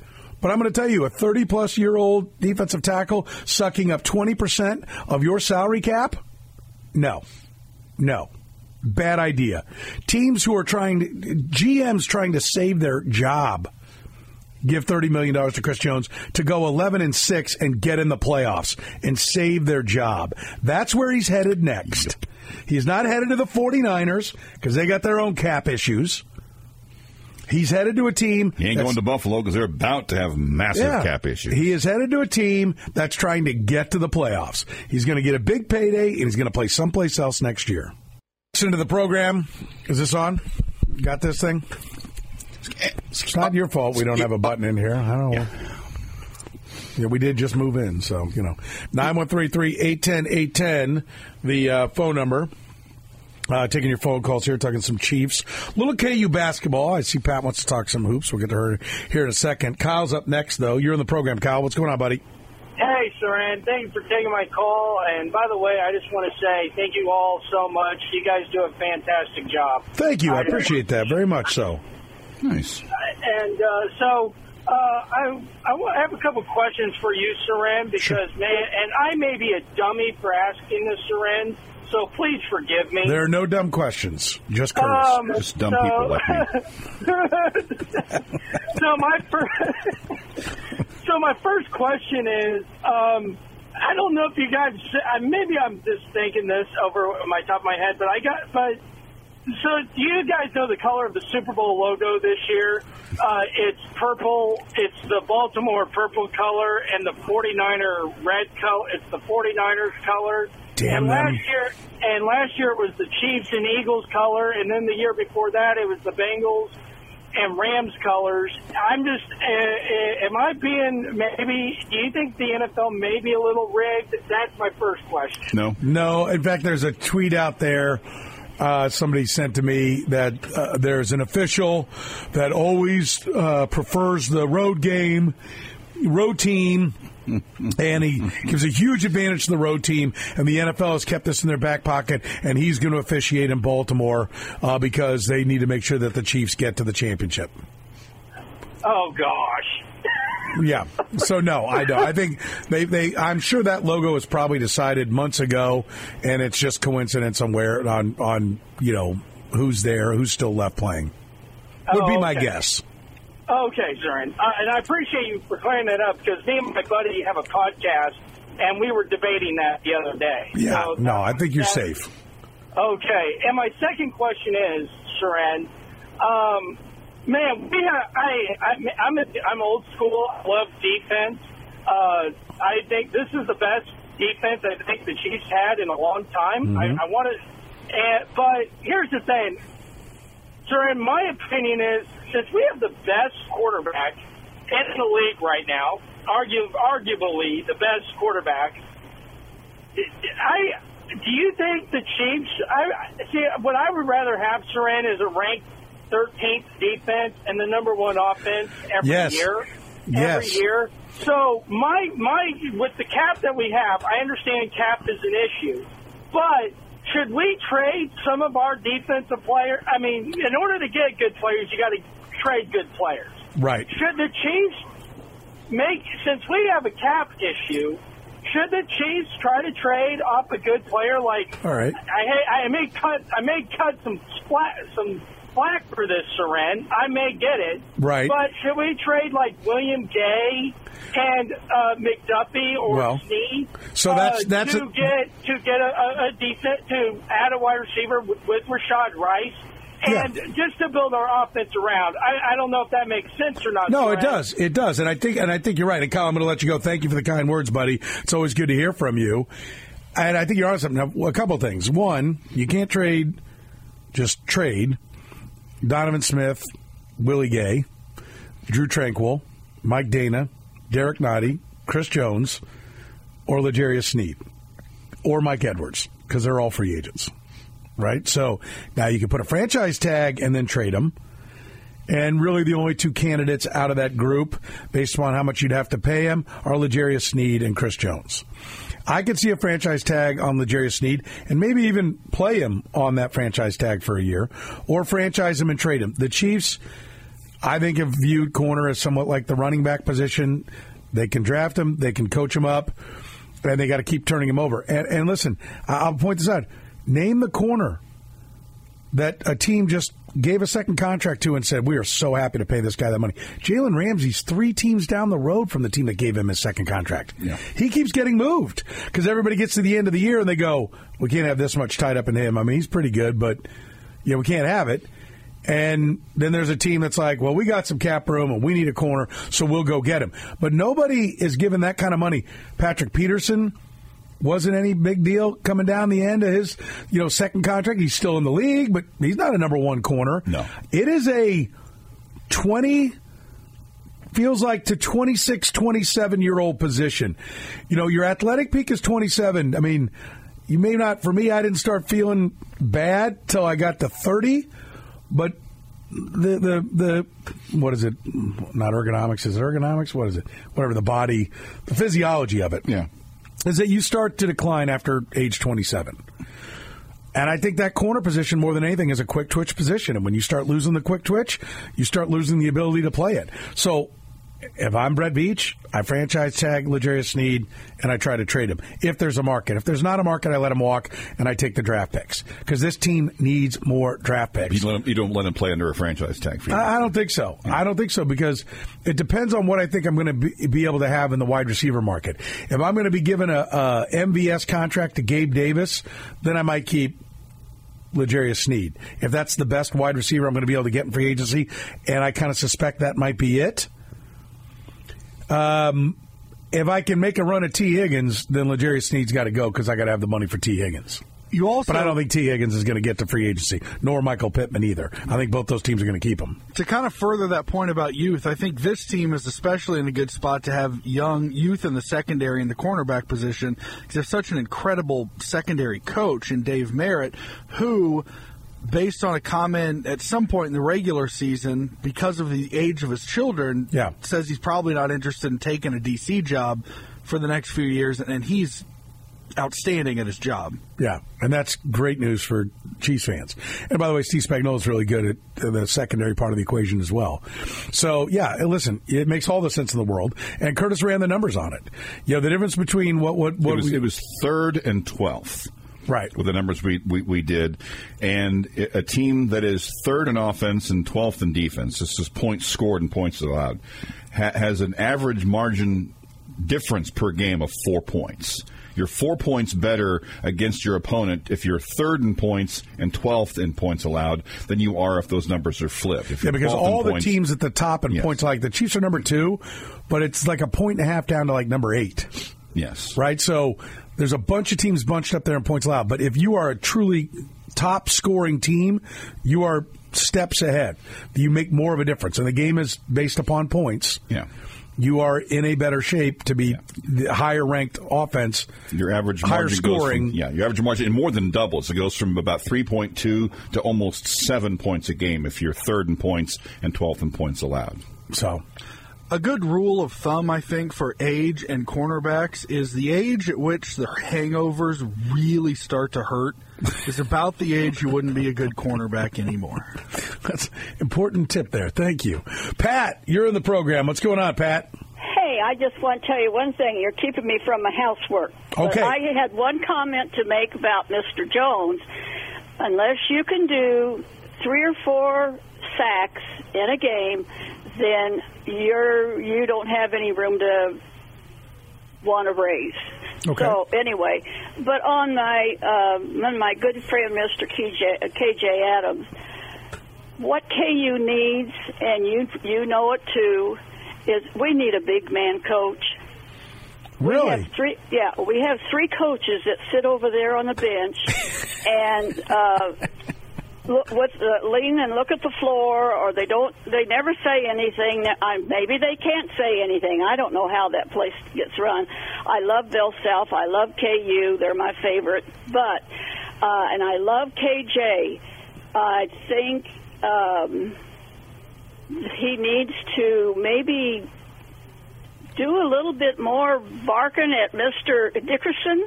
But I'm going to tell you, a 30 plus year old defensive tackle sucking up 20% of your salary cap? No. No. Bad idea. Teams who are trying to, GMs trying to save their job give $30 million to Chris Jones to go 11 and 6 and get in the playoffs and save their job. That's where he's headed next. He's not headed to the 49ers because they got their own cap issues. He's headed to a team. He ain't going to Buffalo because they're about to have massive Yeah. cap issues. He is headed to a team that's trying to get to the playoffs. He's going to get a big payday and he's going to play someplace else next year. Listen to the program. Is this on? Got this thing? It's not your fault we don't have a button in here. I don't know. Yeah, we did just move in, so you know, nine one three three eight ten eight ten, the uh, phone number. Uh, taking your phone calls here, talking some Chiefs. Little KU basketball. I see Pat wants to talk some hoops. We'll get to her here in a second. Kyle's up next, though. You're in the program, Kyle. What's going on, buddy? Hey, Soren. Thank you for taking my call. And by the way, I just want to say thank you all so much. You guys do a fantastic job. Thank you. I appreciate that very much. So nice. And uh, so uh, I I have a couple questions for you, Soren, because man, and I may be a dummy for asking this, Soren. So please forgive me. there are no dumb questions, just Curtis. Um, Just dumb so- people like me. so my first, so my first question is, um, I don't know if you guys, maybe I'm just thinking this over my top of my head, but I got, but so do you guys know the color of the Super Bowl logo this year? Uh, it's purple. It's the Baltimore purple color and the 49er red color. It's the 49ers color. Damn and them. last year, and last year it was the Chiefs and Eagles color, and then the year before that it was the Bengals and Rams colors. I'm just, uh, uh, am I being maybe? Do you think the NFL may be a little rigged? That's my first question. No. No. In fact, there's a tweet out there. Uh, somebody sent to me that uh, there's an official that always uh, prefers the road game, road team, and he gives a huge advantage to the road team. And the NFL has kept this in their back pocket, and he's going to officiate in Baltimore uh, because they need to make sure that the Chiefs get to the championship. Oh gosh. Yeah. So no, I don't. I think they, they I'm sure that logo was probably decided months ago and it's just coincidence on where on on, you know, who's there, who's still left playing. Would Oh, be my okay. guess. Okay, Soren. Uh, and I appreciate you for clearing that up because me and my buddy have a podcast, and we were debating that the other day. Yeah. So No, I think you're safe. Okay, and my second question is, Sharon, um, man, we have, I, I, I'm, a, I'm old school. I love defense. Uh, I think this is the best defense I think the Chiefs had in a long time. Mhm. I, I want to, but here's the thing, Sharon. My opinion is, since we have the best quarterback in the league right now, argu- arguably the best quarterback, I do you think the Chiefs? I see. What I would rather have, Soren, is a ranked 13th defense and the number one offense every Yes. year. Yes. Every year. So my my with the cap that we have, I understand cap is an issue, but should we trade some of our defensive players? I mean, in order to get good players, you got to trade good players. Right. Should the Chiefs make since we have a cap issue? Should the Chiefs try to trade off a good player like? All right. I I may cut I may cut some splat some slack for this, Soren. I may get it. Right. But should we trade like William Gay and uh, McDuffie or Well, so that's- uh, that's to a- get to get a, a, decent to add a wide receiver with, with Rashee Rice. And just to build our offense around, I, I don't know if that makes sense or not. No, it does. It does. And I think and I think you're right. And Kyle, I'm going to let you go. Thank you for the kind words, buddy. It's always good to hear from you. And I think you're on something. A couple of things. One, you can't trade just trade Donovan Smith, Willie Gay, Drue Tranquill, Mike Danna, Derrick Nnadi, Chris Jones, or L'Jarius Sneed, or Mike Edwards, because they're all free agents. Right? So now you can put a franchise tag and then trade them. And really, the only two candidates out of that group, based upon how much you'd have to pay him, are L'Jarius Sneed and Chris Jones. I could see a franchise tag on L'Jarius Sneed and maybe even play him on that franchise tag for a year or franchise him and trade him. The Chiefs, I think, have viewed corner as somewhat like the running back position. They can draft him, they can coach him up, and they got to keep turning him over. And, and listen, I'll point this out. Name the corner that a team just gave a second contract to and said, We are so happy to pay this guy that money. Jalen Ramsey's three teams down the road from the team that gave him his second contract. He keeps getting moved because everybody gets to the end of the year and they go, We can't have this much tied up in him. I mean, he's pretty good, but yeah, we can't have it. And then there's a team that's like, well, we got some cap room and we need a corner, so we'll go get him. But nobody is given that kind of money. Patrick Peterson wasn't any big deal coming down the end of his, you know, second contract. He's still in the league, but he's not a number one corner. No. It is a 20, feels like to 26, 27 year old position. You know, your athletic peak is 27. I mean, you may not, for me, I didn't start feeling bad till I got to 30, but the, the, the, what is it? Not ergonomics, is it ergonomics? What is it? Whatever the body, the physiology of it. Yeah. Is that you start to decline after age 27. And I think that corner position, more than anything, is a quick twitch position. And when you start losing the quick twitch, you start losing the ability to play it. So if I'm Brett Veach, I franchise tag L'Jarius Sneed and I try to trade him. If there's a market, if there's not a market, I let him walk and I take the draft picks because this team needs more draft picks. You, let him, you, don't let him play under a franchise tag for you. I, I don't think so. Yeah. I don't think so because it depends on what I think I'm going to be, be, able to have in the wide receiver market. If I'm going to be given a, a MVS contract to Gabe Davis, then I might keep L'Jarius Sneed. If that's the best wide receiver I'm going to be able to get in free agency, and I kind of suspect that might be it. Um, if I can make a run at Tee Higgins, then L'Jarius Sneed's got to go because I got to have the money for Tee Higgins. You also, but I don't think Tee Higgins is going to get to free agency, nor Michael Pittman either. I think both those teams are going to keep him. To kind of further that point about youth, I think this team is especially in a good spot to have young youth in the secondary and the cornerback position because they have such an incredible secondary coach in Dave Merritt, who based on a comment at some point in the regular season because of the age of his children, yeah. says he's probably not interested in taking a DC job for the next few years, and he's outstanding at his job. Yeah, and that's great news for Chiefs fans. And by the way, Steve Spagnuolo is really good at uh, the secondary part of the equation as well. So yeah, listen, it makes all the sense in the world. And Curtis ran the numbers on it. You know, the difference between what what, what it was, we, it was third and twelfth. Right. With the numbers we, we, we, did. And a team that is third in offense and 12th in defense, this is points scored and points allowed, ha- has an average margin difference per game of four points. You're four points better against your opponent if you're third in points and 12th in points allowed than you are if those numbers are flipped. yeah, because all the points, teams at the top in yes. points, like the Chiefs are number two, but it's like a point and a half down to like number eight. Yes. Right? So there's a bunch of teams bunched up there in points allowed. But if you are a truly top scoring team, you are steps ahead. You make more of a difference. And the game is based upon points. Yeah. You are in a better shape to be yeah. the higher ranked offense. Your average higher scoring. From, yeah, your average margin more than doubles. It goes from about 3.2 to almost 7 points a game if you're third in points and 12th in points allowed. So, a good rule of thumb, I think, for age and cornerbacks is the age at which the hangovers really start to hurt is about the age you wouldn't be a good cornerback anymore. That's important tip there. Thank you. Pat, you're in the program. What's going on, Pat? Hey, I just want to tell you one thing. You're keeping me from my housework. Okay. But I had one comment to make about Mr. Jones. Unless you can do three or four sacks in a game, then you're you don't have any room to want to raise. Okay. So anyway, but on my um, on my good friend Mr. KJ, KJ Adams, what KU needs, and you you know it too, is we need a big man coach. Really? We have three, yeah, we have three coaches that sit over there on the bench, and uh, look, with, uh, lean and look at the floor, or they don't. They never say anything. I, maybe they can't say anything. I don't know how that place gets run. I love Bill Self. I love KU. They're my favorite. But uh, and I love KJ. I think um, he needs to maybe do a little bit more barking at Mister Dickerson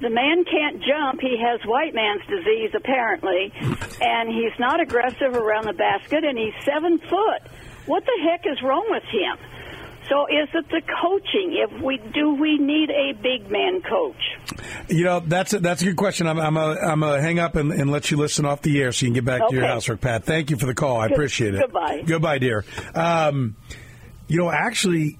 the man can't jump. He has white man's disease, apparently, and he's not aggressive around the basket, and he's seven foot. What the heck is wrong with him? So is it the coaching? If we do, we need a big man coach. You know, that's a, that's a good question. I'm I'm a, I'm a hang up and, and let you listen off the air so you can get back okay. to your housework, Pat. Thank you for the call. I Good, appreciate it. Goodbye. Goodbye, dear. Um, you know, actually,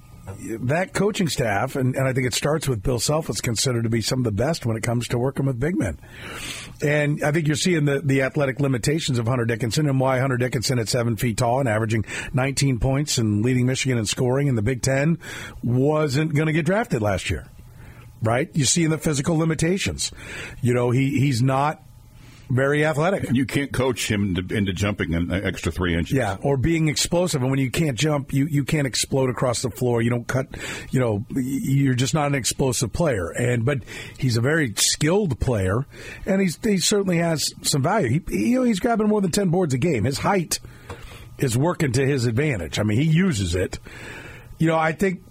that coaching staff, and, and I think it starts with Bill Self, is considered to be some of the best when it comes to working with big men. And I think you're seeing the, the athletic limitations of Hunter Dickinson and why Hunter Dickinson at seven feet tall and averaging 19 points and leading Michigan in scoring in the Big Ten wasn't going to get drafted last year. Right? You see in the physical limitations. You know, he, he's not very athletic. You can't coach him into, into jumping an extra three inches. Yeah, or being explosive. And when you can't jump, you, you can't explode across the floor. You don't cut. You know, you're just not an explosive player. And but he's a very skilled player, and he's he certainly has some value. He, he you know he's grabbing more than ten boards a game. His height is working to his advantage. I mean, he uses it. You know, I think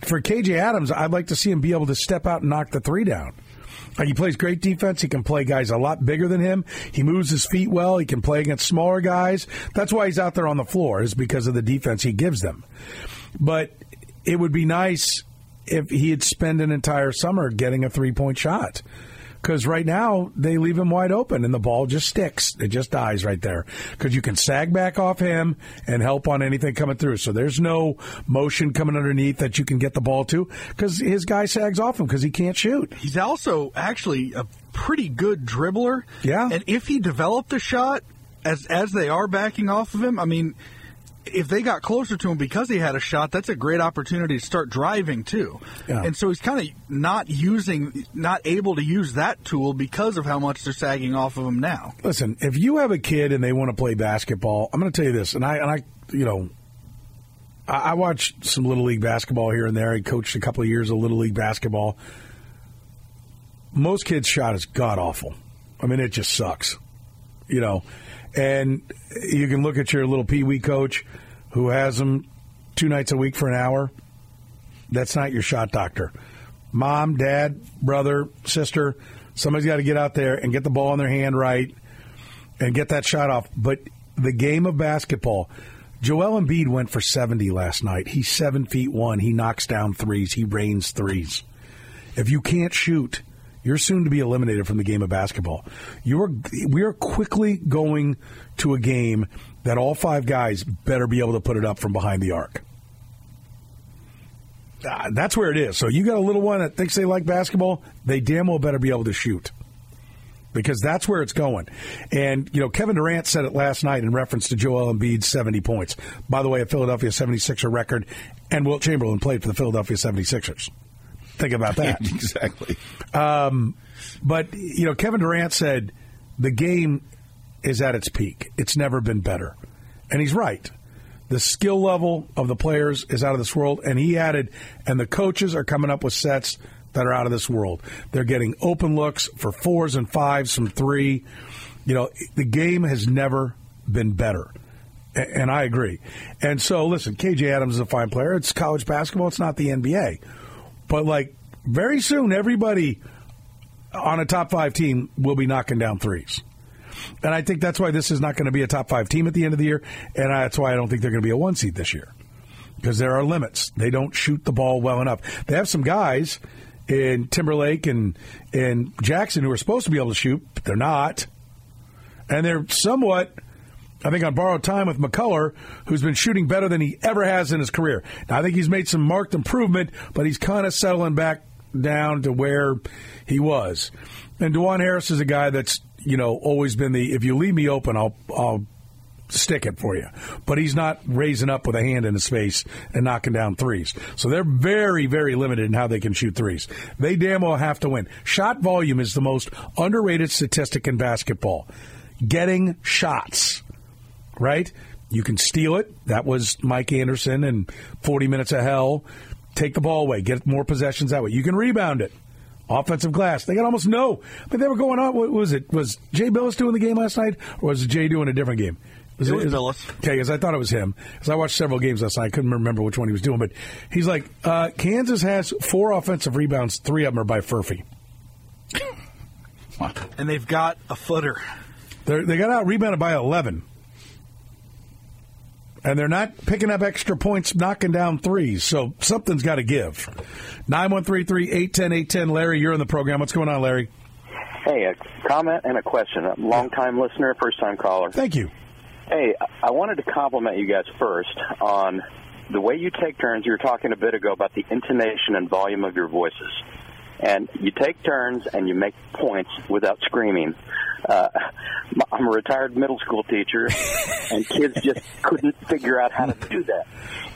for KJ Adams, I'd like to see him be able to step out and knock the three down. Like he plays great defense. He can play guys a lot bigger than him. He moves his feet well. He can play against smaller guys. That's why he's out there on the floor, is because of the defense he gives them. But it would be nice if he'd spend an entire summer getting a three point shot because right now they leave him wide open and the ball just sticks. It just dies right there because you can sag back off him and help on anything coming through. So there's no motion coming underneath that you can get the ball to because his guy sags off him because he can't shoot. He's also actually a pretty good dribbler. Yeah. And if he developed a shot as as they are backing off of him, I mean, if they got closer to him because he had a shot, that's a great opportunity to start driving too. Yeah. And so he's kind of not using, not able to use that tool because of how much they're sagging off of him now. Listen, if you have a kid and they want to play basketball, I'm going to tell you this, and I and I, you know, I, I watched some little league basketball here and there. I coached a couple of years of little league basketball. Most kids' shot is god awful. I mean, it just sucks, you know. And you can look at your little pee wee coach who has them two nights a week for an hour. That's not your shot doctor. Mom, dad, brother, sister, somebody's got to get out there and get the ball in their hand right and get that shot off. But the game of basketball, Joel Embiid went for 70 last night. He's seven feet one. He knocks down threes. He rains threes. If you can't shoot, you're soon to be eliminated from the game of basketball. You are, we are quickly going to a game that all five guys better be able to put it up from behind the arc. Uh, that's where it is. So you got a little one that thinks they like basketball, they damn well better be able to shoot. Because that's where it's going. And, you know, Kevin Durant said it last night in reference to Joel Embiid's 70 points. By the way, a Philadelphia 76er record, and Wilt Chamberlain played for the Philadelphia 76ers. Think about that. exactly. Um, but, you know, Kevin Durant said the game is at its peak. It's never been better. And he's right. The skill level of the players is out of this world. And he added, and the coaches are coming up with sets that are out of this world. They're getting open looks for fours and fives from three. You know, the game has never been better. And I agree. And so, listen, KJ Adams is a fine player. It's college basketball, it's not the NBA. But, like, very soon, everybody on a top five team will be knocking down threes. And I think that's why this is not going to be a top five team at the end of the year. And that's why I don't think they're going to be a one seed this year. Because there are limits. They don't shoot the ball well enough. They have some guys in Timberlake and, and Jackson who are supposed to be able to shoot, but they're not. And they're somewhat, I think, on borrowed time with McCullar, who's been shooting better than he ever has in his career. Now, I think he's made some marked improvement, but he's kind of settling back down to where he was. And Dajuan Harris is a guy that's, you know, always been the if you leave me open, I'll I'll stick it for you. But he's not raising up with a hand in his face and knocking down threes. So they're very, very limited in how they can shoot threes. They damn well have to win. Shot volume is the most underrated statistic in basketball. Getting shots, right? You can steal it. That was Mike Anderson and 40 minutes of hell. Take the ball away. Get more possessions that way. You can rebound it. Offensive glass. They got almost no. But they were going on. What was it? Was Jay Bilas doing the game last night, or was Jay doing a different game? Was It was Bilas. Okay, because I thought it was him. Because I watched several games last night. I couldn't remember which one he was doing, but he's like, uh, Kansas has four offensive rebounds. Three of them are by Furphy. And they've got a footer. They're, they got out rebounded by 11. And they're not picking up extra points, knocking down threes. So something's got to give. 913 810 810. Larry, you're in the program. What's going on, Larry? Hey, a comment and a question. A long time listener, first time caller. Thank you. Hey, I wanted to compliment you guys first on the way you take turns. You were talking a bit ago about the intonation and volume of your voices. And you take turns and you make points without screaming. Uh, I'm a retired middle school teacher, and kids just couldn't figure out how to do that.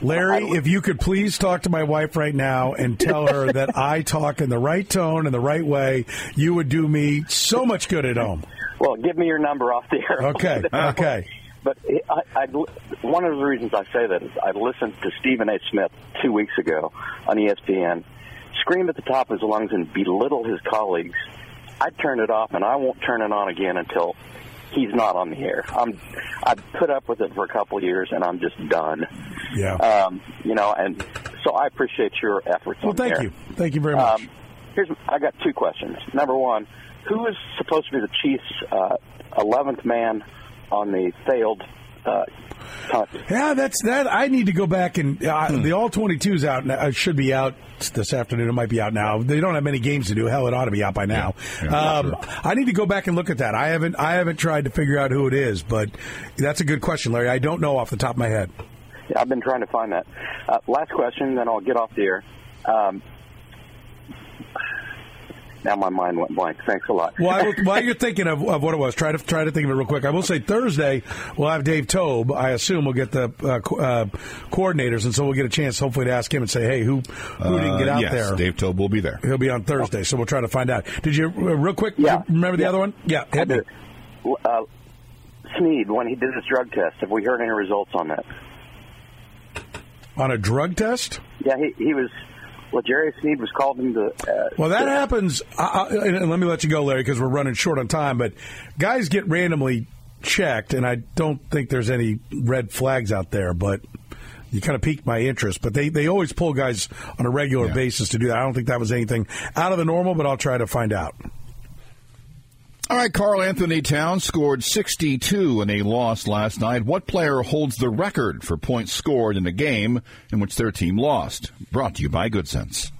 Larry, if you could please talk to my wife right now and tell her that I talk in the right tone and the right way, you would do me so much good at home. Well, give me your number off the air. Okay, okay. But I, I, one of the reasons I say that is I listened to Stephen A. Smith two weeks ago on ESPN scream at the top of his lungs and belittle his colleagues. I turn it off, and I won't turn it on again until he's not on the air. I'm I've put up with it for a couple of years, and I'm just done. Yeah. Um, you know, and so I appreciate your efforts. Well, thank there. you. Thank you very much. Um, here's I got two questions. Number one, who is supposed to be the Chiefs' uh, eleventh man on the failed uh, punt? Yeah, that's that. I need to go back and uh, the all 22's out. now- Uh, should be out this afternoon. It might be out now. They don't have many games to do. Hell, it ought to be out by now. um, I need to go back and look at that. I haven't. I haven't tried to figure out who it is, but that's a good question, Larry. I don't know off the top of my head. Yeah, I've been trying to find that. Uh, last question, then I'll get off the air. Um, now my mind went blank. Thanks a lot. While, while you're thinking of, of what it was, try to try to think of it real quick. I will say Thursday we'll have Dave Toub. I assume we'll get the uh, co- uh, coordinators, and so we'll get a chance, hopefully, to ask him and say, "Hey, who who didn't get Uh, out yes, there?" Dave Toub will be there. He'll be on Thursday, so we'll try to find out. Did you uh, real quick? Yeah. remember the other one? Yeah, hit me. Uh, Sneed, when he did his drug test, have we heard any results on that? On a drug test? Yeah, he, he was. Well, Jerry Sneed was called into. Uh, Well, that happens. I, I, and let me let you go, Larry, because we're running short on time. But guys get randomly checked, and I don't think there's any red flags out there. But you kind of piqued my interest. But they, they always pull guys on a regular basis to do that. I don't think that was anything out of the normal, but I'll try to find out. All right, Karl-Anthony Towns scored 62 in a loss last night. What player holds the record for points scored in a game in which their team lost? Brought to you by Good Sense.